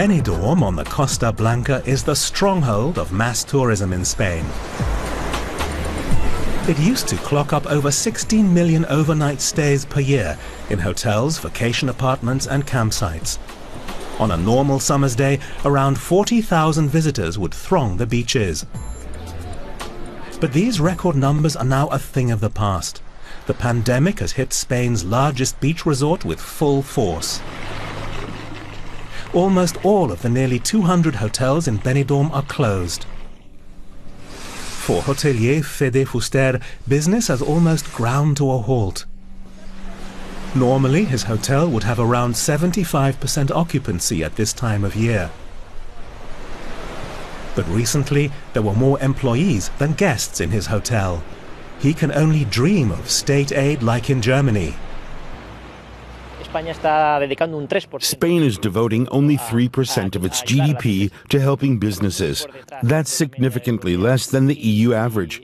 Benidorm on the Costa Blanca is the stronghold of mass tourism in Spain. It used to clock up over 16 million overnight stays per year in hotels, vacation apartments and campsites. On a normal summer's day, around 40,000 visitors would throng the beaches. But these record numbers are now a thing of the past. The pandemic has hit Spain's largest beach resort with full force. Almost all of the nearly 200 hotels in Benidorm are closed. For hotelier Fede Fuster, business has almost ground to a halt. Normally, his hotel would have around 75% occupancy at this time of year. But recently, there were more employees than guests in his hotel. He can only dream of state aid like in Germany. Spain is devoting only 3% of its GDP to helping businesses. That's significantly less than the EU average.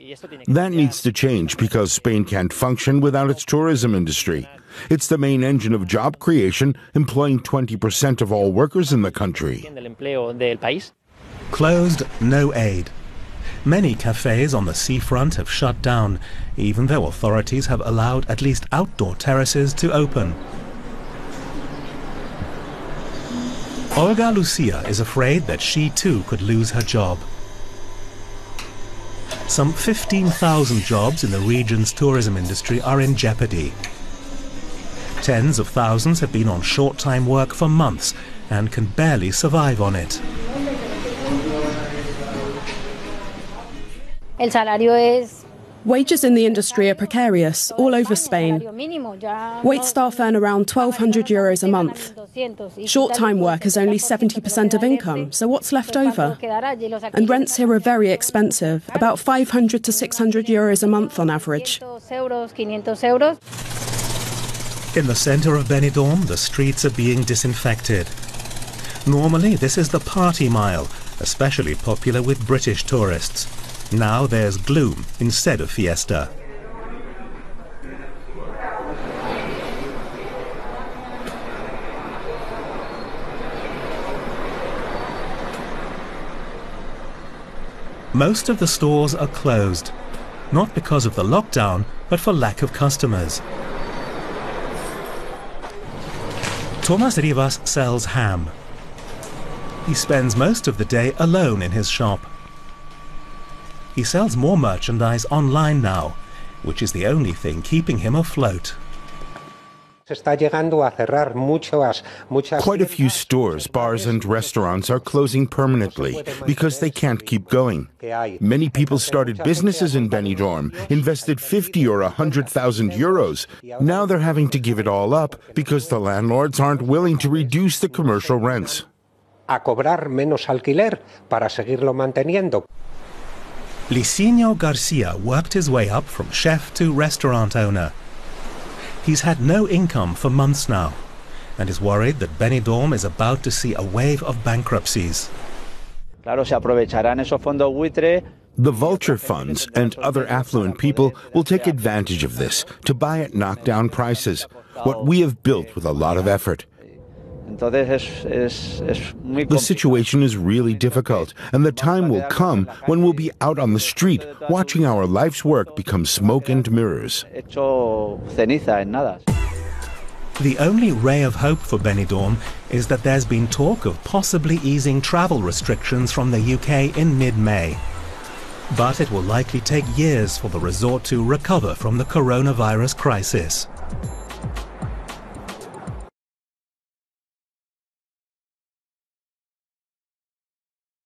That needs to change because Spain can't function without its tourism industry. It's the main engine of job creation, employing 20% of all workers in the country. Closed, no aid. Many cafes on the seafront have shut down, even though authorities have allowed at least outdoor terraces to open. Olga Lucia is afraid that she too could lose her job. Some 15,000 jobs in the region's tourism industry are in jeopardy. Tens of thousands have been on short-time work for months and can barely survive on it. Wages in the industry are precarious all over Spain. Wait staff earn around 1,200 euros a month. Short time work is only 70% of income, so what's left over? And rents here are very expensive, about 500 to 600 euros a month on average. In the center of Benidorm, the streets are being disinfected. Normally, this is the party mile, especially popular with British tourists. Now there's gloom instead of fiesta. Most of the stores are closed, not because of the lockdown, but for lack of customers. Tomas Rivas sells ham. He spends most of the day alone in his shop. He sells more merchandise online now, which is the only thing keeping him afloat. Quite a few stores, bars, and restaurants are closing permanently because they can't keep going. Many people started businesses in Benidorm, invested 50 or 100,000 euros. Now they're having to give it all up because the landlords aren't willing to reduce the commercial rents. Licinio Garcia worked his way up from chef to restaurant owner. He's had no income for months now and is worried that Benidorm is about to see a wave of bankruptcies. The vulture funds and other affluent people will take advantage of this to buy at knockdown prices, what we have built with a lot of effort. The situation is really difficult, and the time will come when we'll be out on the street watching our life's work become smoke and mirrors. The only ray of hope for Benidorm is that there's been talk of possibly easing travel restrictions from the UK in mid-May. But it will likely take years for the resort to recover from the coronavirus crisis.